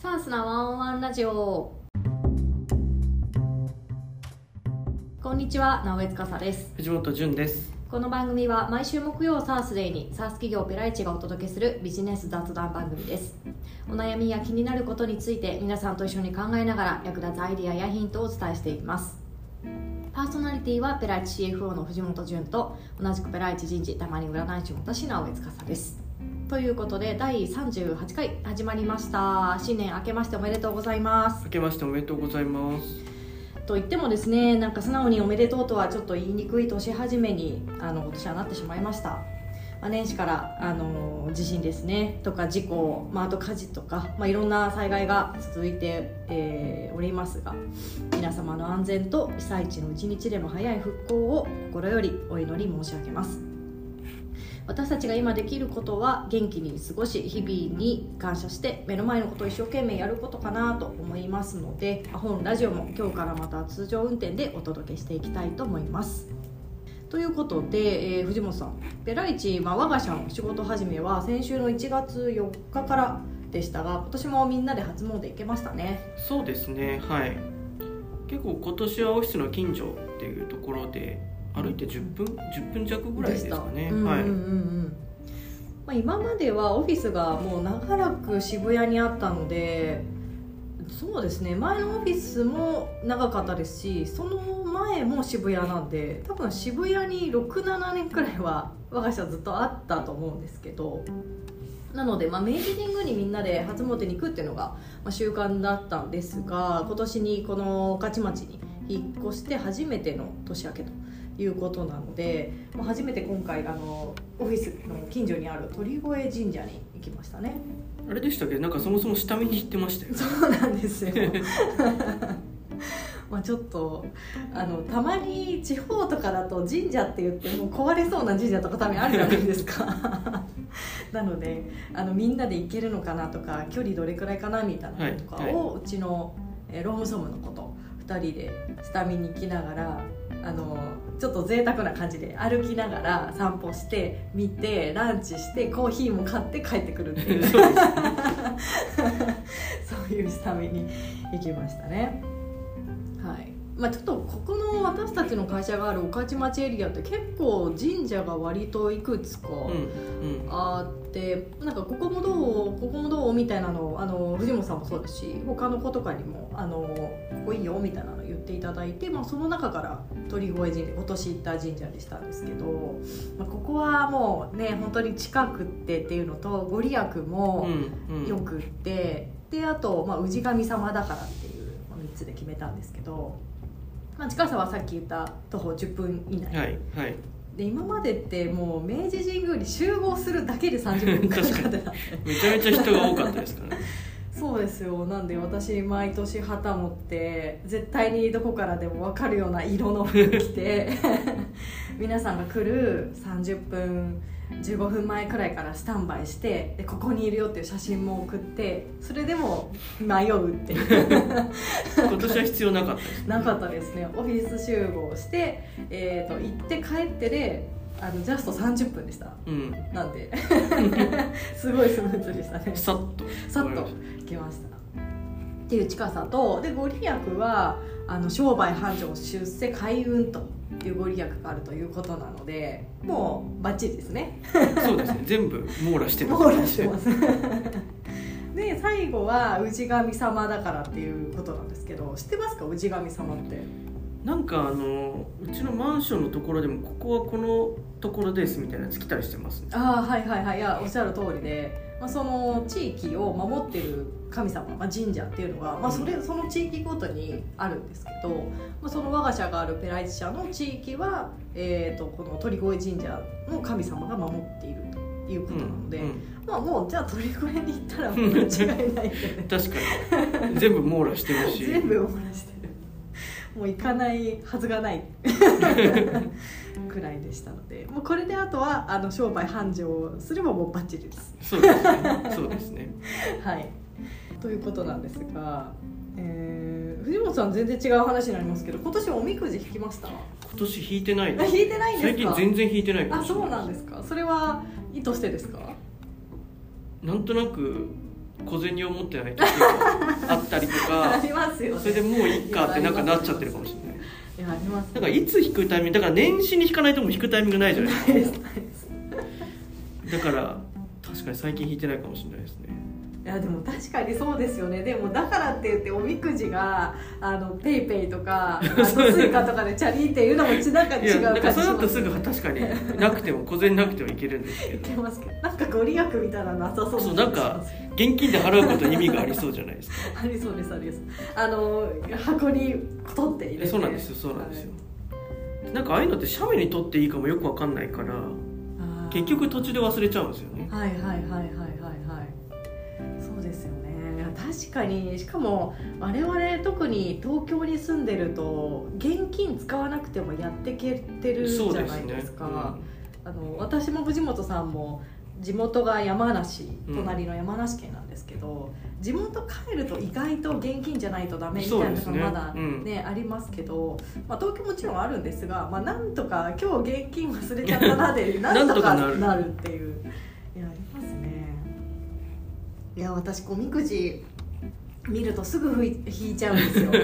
サースなワンオンワンラジオ。こんにちは直江司です。藤本潤です。この番組は毎週木曜サースデーにサース企業ペライチがお届けするビジネス雑談番組です。お悩みや気になることについて皆さんと一緒に考えながら役立つアイディアやヒントをお伝えしていきます。パーソナリティはペライチ CFO の藤本潤と同じくペライチ人事たまに占い師の私直江司ですということで第38回始まりました。新年明けましておめでとうございます。明けましておめでとうございます。と言ってもですねなんか素直におめでとうとはちょっと言いにくい年始めにあの今年はなってしまいました、まあ、年始からあの地震ですね。とか事故、まあ、あと火事とか、まあ、いろんな災害が続いて、えーおりますが皆様の安全と被災地の一日でも早い復興を心よりお祈り申し上げます私たちが今できることは元気に過ごし日々に感謝して目の前のことを一生懸命やることかなと思いますので本ラジオも今日からまた通常運転でお届けしていきたいと思います。ということで、えー藤本さんペライチ、まあ、我が社の仕事始めは先週の1月4日からでしたが今年もみんなで初詣行けましたね。そうですねはい。結構今年はオフィスの近所っていうところで歩いて10分10分弱ぐらいですかね。はいうんうんうんうん。まあ、今まではオフィスがもう長らく渋谷にあったのでそうですね。前のオフィスも長かったですしその前も渋谷なんで多分渋谷に67年くらいは 我が社ずっとあったと思うんですけど。なので、まあ、明治神宮にみんなで初詣に行くっていうのが、まあ、習慣だったんですが今年にこの御徒町に引っ越して初めての年明けということなので、まあ、初めて今回あのオフィスの近所にある鳥越神社に行きましたね。あれでしたっけ？なんかそもそも下見に行ってましたよそうなんですよ。まあちょっとあのたまに地方とかだと神社って言ってもう壊れそうな神社とかたまにあるじゃないですか。なのであのみんなで行けるのかなとか距離どれくらいかなみたいなのとかはいはを、うちの、えーロームソムのこと2人で下見に行きながらあのちょっと贅沢な感じで歩きながら散歩して見てランチしてコーヒーも買って帰ってくるっていう。そうです そういう下見に行きましたね。はい。まあちょっとここの私たちの会社がある御徒町エリアって結構神社が割といくつかあって、なんかここもどうここもどうみたいなのをあの藤本さんもそうですし他の子とかにもあのここいいよみたいなの言っていただいて、まあ、その中から鳥越神社今年行った神社でしたんですけど、まあ、ここはもうね本当に近くってっていうのとご利益も、うんうん。よくってであと、まあ、氏神様だからっていう3つで決めたんですけど、まあ、近さはさっき言った徒歩10分以内、はいはいで今までってもう明治神宮に集合するだけで30分かかってためちゃめちゃ人が多かったですからね。そうですよ。なんで私毎年旗持って絶対にどこからでも分かるような色の服着て 皆さんが来る30分15分前くらいからスタンバイしてでここにいるよっていう写真も送ってそれでも迷うっていう。今年は必要なかったです なかったですね。オフィス集合して、えー、と行って帰ってであのジャスト30分でした。うん。なんで。すごいスムーズでしたね。さっと。さっと行きました。っていう近さとでご利益はあの商売繁盛出世開運というご利益があるということなのでもうバッチリですね。そうですね。全部網羅してる網羅してます。で最後は氏神様だからっていうことなんですけど知ってますか氏神様って？なんかあのうちのマンションのところでもここはこのところですみたいなやつ来たりしてますね。ああはいはいはい。いやおっしゃる通りで、まあ、その地域を守ってる神様、まあ、神社っていうのが、まあ、それその地域ごとにあるんですけど、まあ、その我が社があるペライチ社の地域は、えー、とこの鳥越神社の神様が守っているということなので、うんうん。まあもうじゃあ鳥越に行ったら間違いない 確かに。全部網羅してるし。全部漏らしてるもう行かないはずがない。くらいでしたので。もうこれであとはあの商売繁盛すればもうバッチリです。そうですね。そうですね。はい。ということなんですが、えー藤本さん全然違う話になりますけど今年おみくじ引きました？今年引いてないあ引いてないんですか？最近全然引いてないあそうなんですか。それは意図してですか？なんとなく小銭を持ってない時があったりとあか りますよね。それでもういいかってなんかなっちゃってるかもしれない。いやありますだからいつ引くタイミングだから年始に引かないともう引くタイミングないじゃないですかだから確かに最近引いてないかもしれないですね。いやでも確かにそうですよね。でもだからって言っておみくじがあの PayPay とか あの Suica とかでチャリっていうのもちなんかい違うやだからそれだとますすぐ確かになくても小銭なくてもいけるんですけいどけますけど。なんかご利益みたいなのなさそうそうなんか現金で払うことに意味がありそうじゃないですか。ありそうですありです。あの箱に取って入れて。そうなんですよそうなんですよ、なんかああいうのって写メに撮っていいかもよくわかんないから結局途中で忘れちゃうんですよね。はいはいはいはい確かにしかも我々特に東京に住んでると現金使わなくてもやってけてるじゃなそうですね。いですかあの私も藤本さんも地元が山梨うん。隣の山梨県なんですけど、地元帰ると意外と現金じゃないとダメみたいなのがまだうん。ねありますけど、まあ、東京もちろんあるんですが、まあ、なんとか今日現金忘れちゃったなで なんとかなる。っていういやありますね。いや私おみくじ見るとすぐ引い引いちゃうんですよ。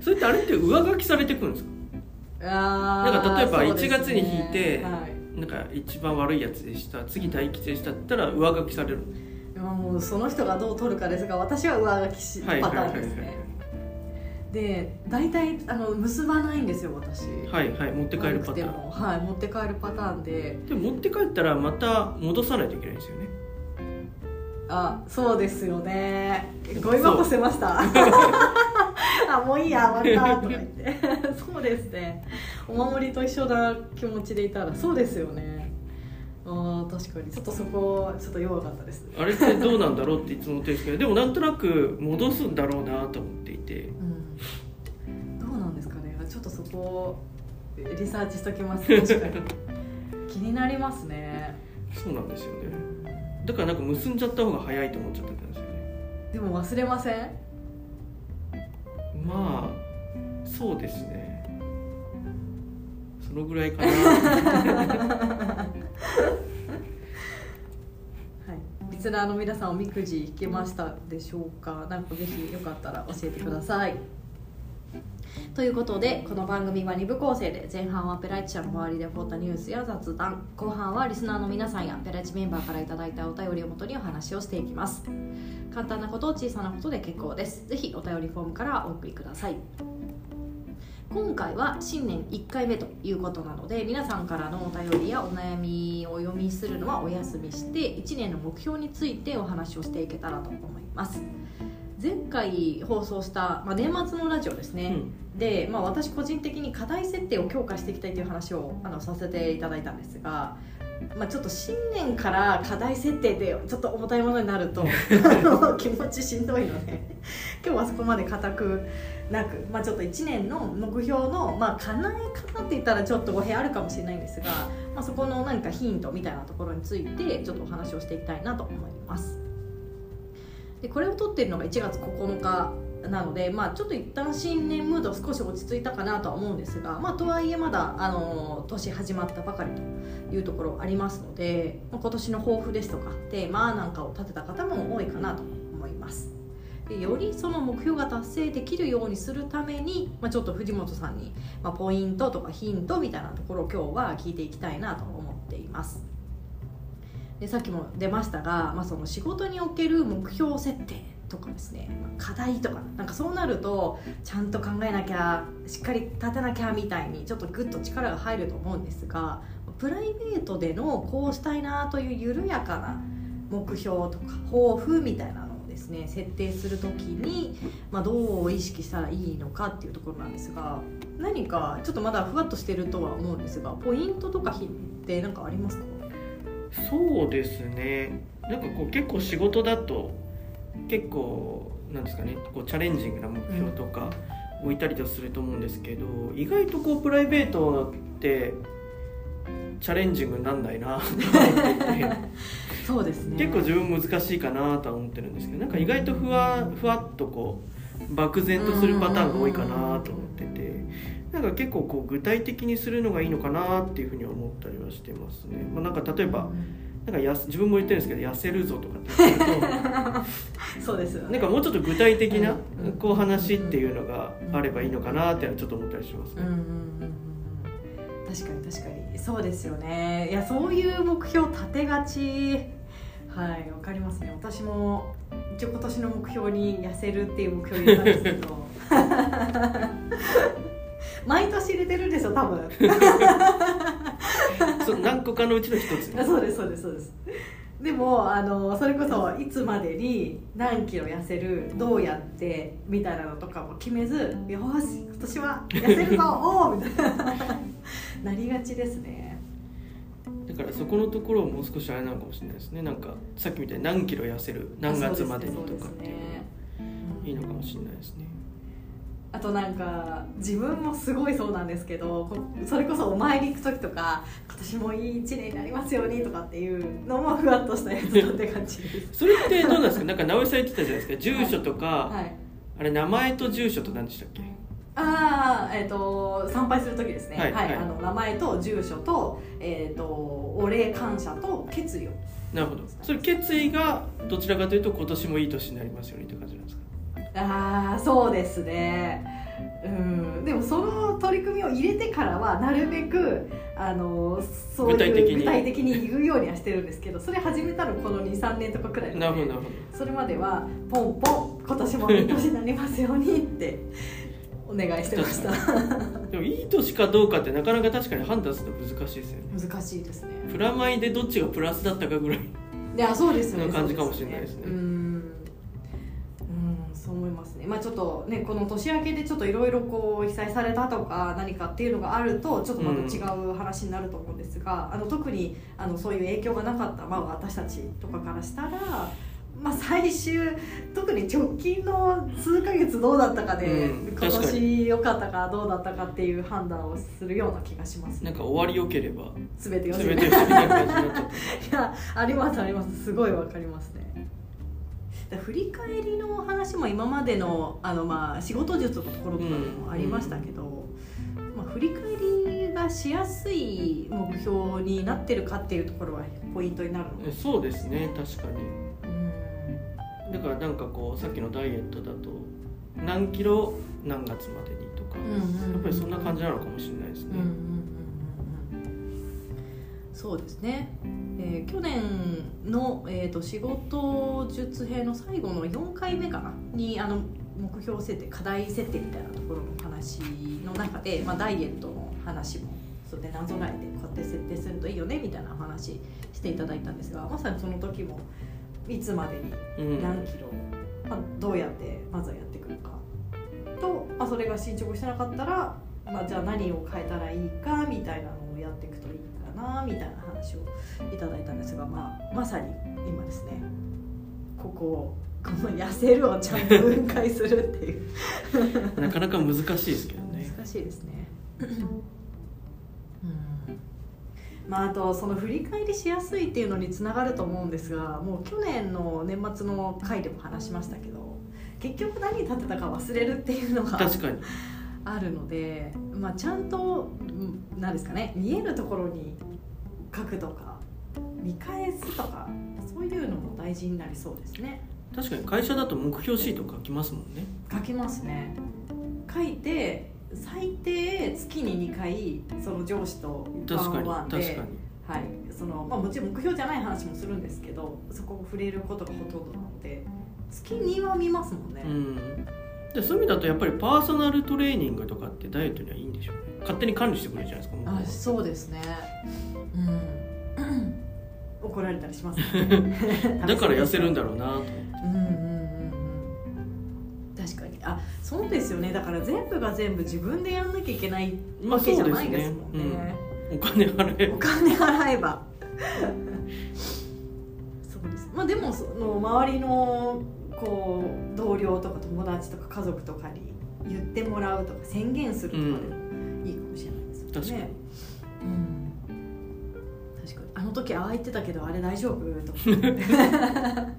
それってあれって上書きされてくるんですか？あーなんか例えばそうですね。1月に引いてはい。なんか一番悪いやつでした次大吉でしたったら上書きされるもうその人がどう取るかですが私は上書きしパタはいはいはいはいーンですねで大体あの結ばないんですよ私。はいはい持って帰るパターン。も。はい持って帰るパターンで。でも持って帰ったらまた戻さないといけないんですよねあそうですよね。ゴミ箱捨てました。あもういいや終わったとか言って。そうですね。お守りと一緒な気持ちでいたらそうですよね。あー確かに。ちょっとそこちょっと弱かったです。あれってどうなんだろうっていつも思ってるんですけどでもなんとなく戻すんだろうなと思っていて。うん。どうなんですかね。ちょっとそこをリサーチしときます。確かに。気になりますね。そうなんですよねだからなんか結んじゃった方が早いと思っちゃったんですよね。でも忘れません？まあそうですね。そのぐらいかな。はい、リスナーの皆さんおみくじ引けましたでしょうか？なんかぜひよかったら教えてくださいということでこの番組は2部構成で前半はペライチ社の周りで起こったニュースや雑談後半はリスナーの皆さんやペライチメンバーからいただいたお便りをもとにお話をしていきます。簡単なこと小さなことで結構です。ぜひお便りフォームからお送りください。今回は新年1回目ということなので皆さんからのお便りやお悩みを読みするのはお休みして1年の目標についてお話をしていけたらと思います。前回放送した、まあ、年末のラジオですね、で、まあ、私個人的に課題設定を強化していきたいという話をあのさせていただいたんですが、まあ、ちょっと新年から課題設定でちょっと重たいものになると 気持ちしんどいので今日はそこまで固くなく、まあ、ちょっと1年の目標の、まあ、叶え方って言ったらちょっと語弊あるかもしれないんですが、まあ、そこの何かヒントみたいなところについてちょっとお話をしていきたいなと思います。でこれを撮ってるのが1月9日なので、まあ、ちょっと一旦新年ムード少し落ち着いたかなとは思うんですが、まあ、とはいえまだあの年始まったばかりというところありますので、まあ、今年の抱負ですとかテーマなんかを立てた方も多いかなと思います。でよりその目標が達成できるようにするために、まあ、ちょっと藤本さんに、まあ、ポイントとかヒントみたいなところを今日は聞いていきたいなと思っています。でさっきも出ましたが、まあ、その仕事における目標設定とかですね。まあ課題とか。なんかそうなるとちゃんと考えなきゃしっかり立てなきゃみたいにちょっとグッと力が入ると思うんですがプライベートでのこうしたいなという緩やかな目標とか抱負みたいなのをですね設定する時に、まあ、どう意識したらいいのかっていうところなんですが何かちょっとまだふわっとしてるとは思うんですがポイントとかって何かありますか？そうですね。なんかこう結構仕事だと結構なんですかねこうチャレンジングな目標とか置いたりとすると思うんですけど、意外とこうプライベートってチャレンジングになんないなと思っていて。そうですね。結構自分難しいかなとは思ってるんですけどなんか意外とふわふわっとこう漠然とするパターンが多いかなと思っててなんか結構こう具体的にするのがいいのかなっていうふうには思ったりはしてますね。まあ、なんか例えばなんかやす自分も言ってるんですけど痩せるぞとかって言ってると そうですよね。なんかもうちょっと具体的なうん。こう話っていうのがあればいいのかなってちょっと思ったりしますね。うんうんうんうん。確かに確かに。そうですよね。いやそういう目標立てがちはいわかりますね。私も一応今年の目標に痩せるっていう目標入れたんですけど。毎年入れてるんですよ多分。そう何個かのうちの一つ。あそうですそうですそうです。でもあのそれこそいつまでに何キロ痩せるどうやってみたいなのとかも決めず「よし今年は痩せるぞおお!」みたいな。なりがちですね。だからそこのところをもう少しあれなのかもしれないですね。なんかさっきみたいに何キロ痩せる何月までにとかっていうのがいいのかもしれないですね。あとなんか自分もすごいそうなんですけどこそれこそお参り行く時とか今年もいい一年になりますようにとかっていうのもふわっとしたやつだって感じです。それってどうなんですか？なんか直江さん言ってたじゃないですか。住所とか、はい。あれ名前と住所と何でしたっけ？ああえっ、と参拝する時ですね。ははいい、はい。あの名前と住所と,、えー、とお礼感謝と決意を。なるほど。それ決意がどちらかというと今年もいい年になりますようにって感じなんですか？ああそうですね。うん。でもその取り組みを入れてからはなるべくあのそういう具体的に？具体的に言うようにはしてるんですけどそれ始めたのこの23年とかくらいなるほどなでるほど。それまではポンポン今年もいい年になりますようにってお願いしてました。でもいい年かどうかってなかなか確かに判断するの難しいですよね。難しいですね。プラマイでどっちがプラスだったかぐらいいやそうですよね。の感じかもしれないですね。うん。うんそう思いますね。まあちょっとねこの年明けでちょっといろいろこう被災されたとか何かっていうのがあるとちょっとまた違う話になると思うんですが、あの特にあのそういう影響がなかった、まあ、私たちとかからしたらまあ最終特に直近の数ヶ月どうだったかで、うん今年良かったかどうだったかっていう判断をするような気がします。なんか終わりよければ全てが全てみた いやありますあります。すごいわかりますね。で振り返りの話も今までのあの、まあ、仕事術のところとかでもありましたけど、まあ、振り返りがしやすい目標になってるかっていうところはポイントになるの？そうですね。確かに。うんだからなんかこうさっきのダイエットだと何キロ何月までにとか、やっぱりそんな感じなのかもしれないですね、うんうんうんうん。うんそうですね、えー去年の、えー、と仕事術編の最後の4回目かなにあの目標設定課題設定みたいなところの話の中で、まあ、ダイエットの話もそうでなぞらえてこうやって設定するといいよねみたいな話していただいたんですがまさにその時もいつまでにうん。何キロ、まあ、どうやってまずはやっていくのか。と、まあ、それが進捗してなかったら、まあ、じゃあ何を変えたらいいかみたいなのをやっていくといいかなみたいな話をいただいたんですが、まあ、まさに今ですねここをこの痩せるをちゃんと分解するっていう。なかなか難しいですけどね。難しいですね。まあ、あとその振り返りしやすいっていうのにつながると思うんですがもう去年の年末の回でも話しましたけど結局何立てたか忘れるっていうのが確かに。あるので、まあ、ちゃんとうんなんですかね見えるところに書くとか見返すとかそういうのも大事になりそうですね。確かに会社だと目標シート書きますもんね。書きますね。書いて最低月に2回その上司と確かにワンワンではい。そのまあ、もちろん目標じゃない話もするんですけどそこを触れることがほとんどなので月には見ますもんね、うん。でそういう意味だとやっぱりパーソナルトレーニングとかってダイエットにはいいんでしょうね。勝手に管理してくれるじゃないですかあそうですね。うん。怒られたりします、ね、だから痩せるんだろうなと思って。うんあそうですよね。だから全部が全部自分でやんなきゃいけないまあわけじゃないですもんね、お金払えば。お金払えば。そうです。まあでもその周りのこう同僚とか友達とか家族とかに言ってもらうとか宣言するとかでもいいかもしれないですよね、確かに。うん。確かに。あの時ああ言ってたけどあれ大丈夫？とか。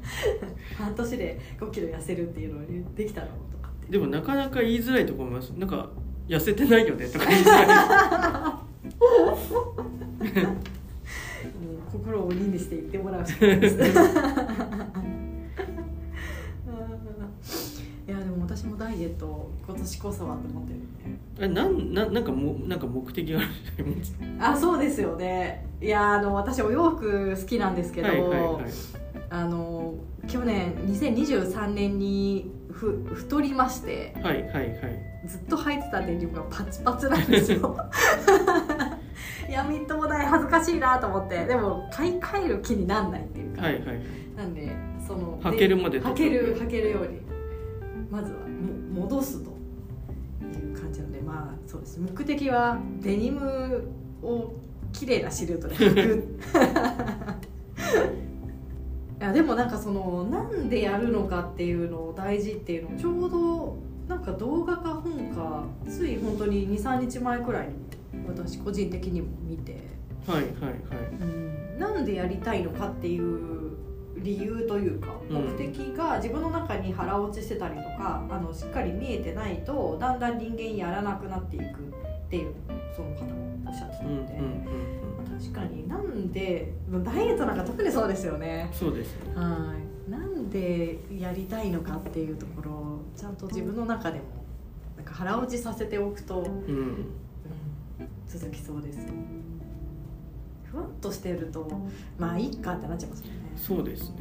半年で5キロ痩せるっていうのをできたのとでもなかなか言いづらいところもあります。なんか痩せてないよねとか言いづらい。心を鬼にして言ってもらうしかないです。いやでも私もダイエット今年こそはと思ってるねえなんななんかもなんか目的があるあそうですよね。いやあの私お洋服好きなんですけど、はいはいはい。あの去年2023年にふ太りましてはいはいはい。ずっと履いてたデニムがパツパツなんですよ。いやみっともない恥ずかしいなと思って。でも買い替える気になんないっていうか、はいはい。はいなんでその履けるまで履ける履けるようにまずはも戻すという感じなのでまあそうです。目的はデニムを綺麗なシルエットで履く。い やでもなんかそのなんでやるのかっていうのを大事っていうのをちょうどなんか動画か本かつい本当に23日前くらいに私個人的にも見て、はいはいはい。うん、なんでやりたいのかっていう理由というかうん。目的が自分の中に腹落ちしてたりとかあのしっかり見えてないとだんだん人間やらなくなっていくっていうその方もおっしゃってたうんうんので、うんうん確かに。なんでダイエットなんか特にそうですよね。そうです。ねはい。なんでやりたいのかっていうところをちゃんと自分の中でもなんか腹落ちさせておくと、うん、うん続きそうです。ふわっとしてるとまあいいかってなっちゃいますもんね。そうですね。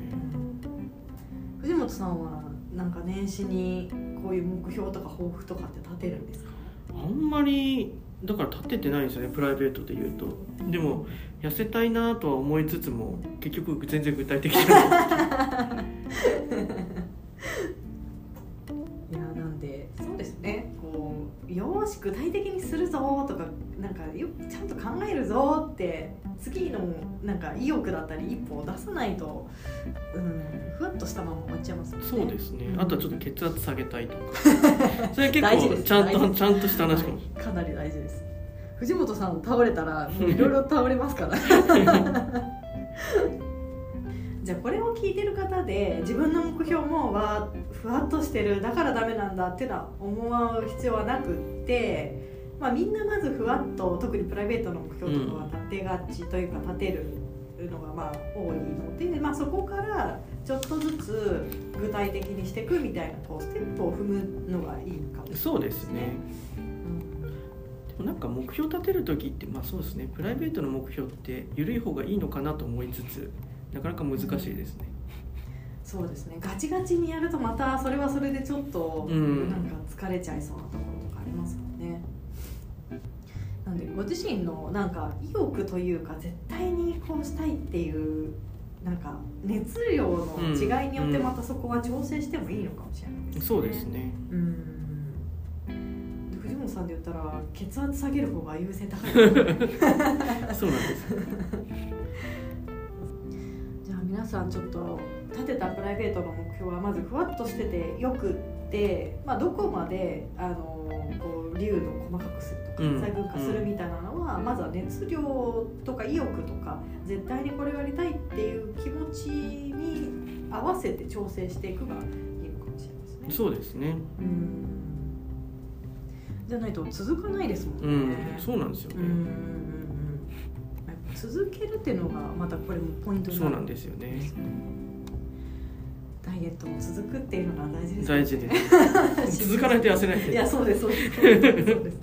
藤本さんはなんか年始にこういう目標とか抱負とかって立てるんですか？あんまりだから立ててないんですよねプライベートで言うと。でも痩せたいなとは思いつつも結局全然具体的じゃない。いやなんでそうですね。こうよーし具体的にするぞとかなんかよちゃんと考えるぞって次のなんか意欲だったり一歩を出さないと、うん、ふわっとしたまま終わっちゃいますね。そうですね。うんあとはちょっと血圧下げたいとか。それ結構ちゃんとちゃんとした話かも。しはいかなり大事です。藤本さん倒れたらもういろいろ倒れますから。じゃあこれを聞いてる方で自分の目標もわふわっとしてるだからダメなんだっていうのは思う必要はなくって、まあ、みんなまずふわっと特にプライベートの目標とかは立てがちというか立てるのがまあ多いので、まあ、そこからちょっとずつ具体的にしていくみたいなこうステップを踏むのがいいかもしれないそうですね。うんでもなんか目標立てる時ってまあそうですね。プライベートの目標って緩い方がいいのかなと思いつつなかなか難しいですね。そうですね。ガチガチにやるとまたそれはそれでちょっとうん。なんか疲れちゃいそうなところとかありますもんね。なんでご自身のなんか意欲というか絶対にこうしたいっていうなんか熱量の違いによってまたそこは調整してもいいのかもしれないですね。そうですね。うんさんで言ったら血圧下げる方が優先高い。そうなんです。じゃあ皆さんちょっと立てたプライベートの目標はまずふわっとしててよくって、まあ、どこまであのこう流度を細かくするとかうん。細分化するみたいなのは、まずは熱量とか意欲とか絶対にこれをやりたいっていう気持ちに合わせて調整していくがいいのかもしれないですね。そうですね。うんじゃないと続かないですもうんんね。そうなんですよね。続けるっていうのがまたこれもポイントになる。そうなんですよね。ダイエットも続くっていうのが大事です、大事です。続かないと痩せない。いやそうですそうです。そうです。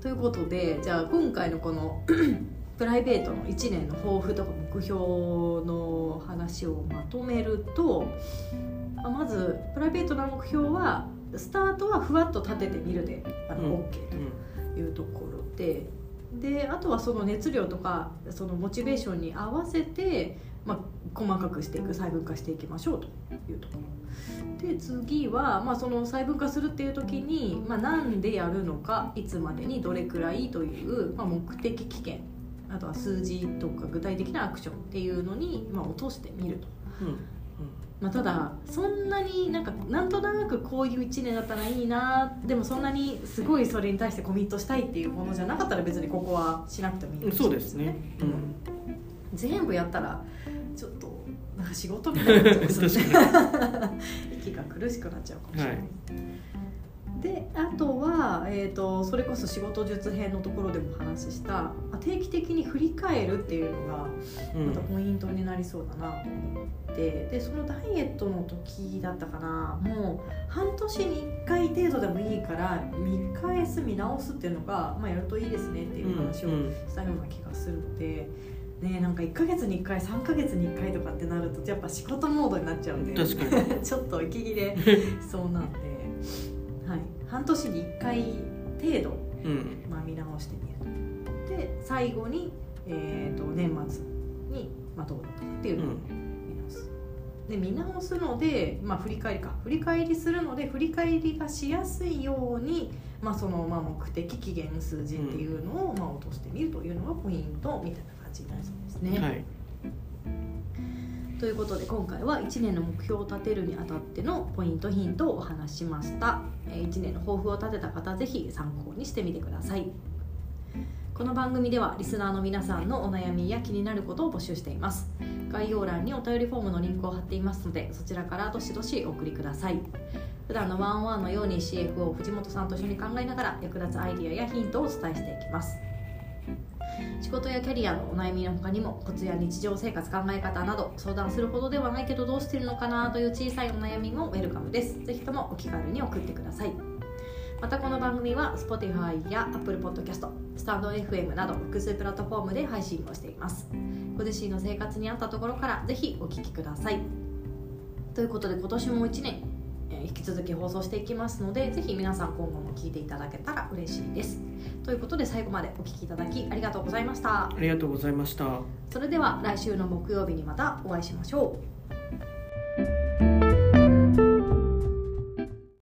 ということでじゃあ今回のこの プライベートの1年の抱負とか目標の話をまとめるとまあまずプライベートな目標はスタートはふわっと立ててみるであの、うん。OK というところで。であとはその熱量とかそのモチベーションに合わせて、まあ、細かくしていく細分化していきましょうというところ。で次は、まあ、その細分化するっていう時に、まあ、なんでやるのかいつまでにどれくらいという、まあ、目的期限。あとは数字とか具体的なアクションっていうのに、まあ、落としてみると。うんうんまあ、ただそんなになんかなんとなくこういう1年だったらいいなでもそんなにすごいそれに対してコミットしたいっていうものじゃなかったら別にここはしなくてもいいかもしれそうですね。うん。全部やったらちょっとなんか仕事みたい になっ 息が苦しくなっちゃうかもしれない、であとは、えーと、それこそ仕事術編のところでも話した定期的に振り返るっていうのがまたポイントになりそうだなと思って、うん、でそのダイエットの時だったかなもう半年に1回程度でもいいから見返す見直すっていうのが、まあ、やるといいですねっていう話をしたような気がするので。ね、なんか1か月に1回3か月に1回とかってなるとやっぱ仕事モードになっちゃうんで ちょっと息切れそうなんではい、半年に1回程度、うん、まあ、見直してみる。とで最後に、えーと、年末に、まあ、どうだったかっていうのを見直す、うん、で見直すので、まあ、振り返りか。振り返りするので振り返りがしやすいように、まあ、その、まあ、目的期限数字っていうのを、まあ、落としてみるというのがポイントみたいな感じになりそうですね。はいということで今回は1年の目標を立てるにあたってのポイントヒントをお話しました。1年の抱負を立てた方ぜひ参考にしてみてください。この番組ではリスナーの皆さんのお悩みや気になることを募集しています。概要欄にお便りフォームのリンクを貼っていますのでそちらからどしどしお送りください。普段のワンワンのように CFO 藤本さんと一緒に考えながら役立つアイディアやヒントをお伝えしていきます。仕事やキャリアのお悩みの他にもコツや日常生活考え方など相談するほどではないけどどうしてるのかなという小さいお悩みもウェルカムです。ぜひともお気軽に送ってください。またこの番組は Spotify や Apple Podcast、スタンド FM など複数プラットフォームで配信をしています。ご自身の生活に合ったところからぜひお聞きください。ということで今年も1年引き続き放送していきますのでぜひ皆さん今後も聞いていただけたら嬉しいです。ということで最後までお聴きいただきありがとうございました。ありがとうございました。それでは来週の木曜日にまたお会いしましょう